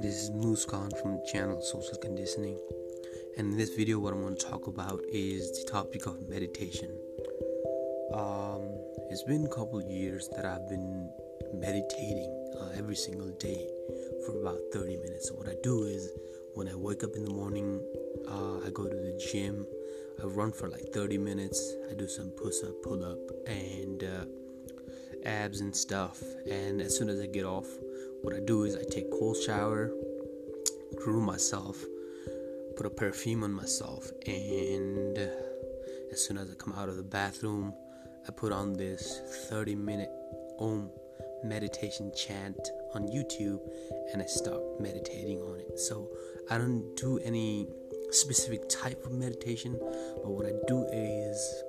This is Moose Khan from the channel Social Conditioning, and in this video, what I'm going to talk about is the topic of meditation. Um, it's been a couple years that I've been meditating uh, every single day for about 30 minutes. So what I do is when I wake up in the morning, uh, I go to the gym. I run for like 30 minutes. I do some push up, pull up, and uh, abs and stuff. And as soon as I get off, what I do is I take cold shower, groom myself, put a perfume on myself, and as soon as I come out of the bathroom, I put on this 30 minute Om meditation chant on YouTube and I start meditating on it. So I don't do any specific type of meditation, but what I do is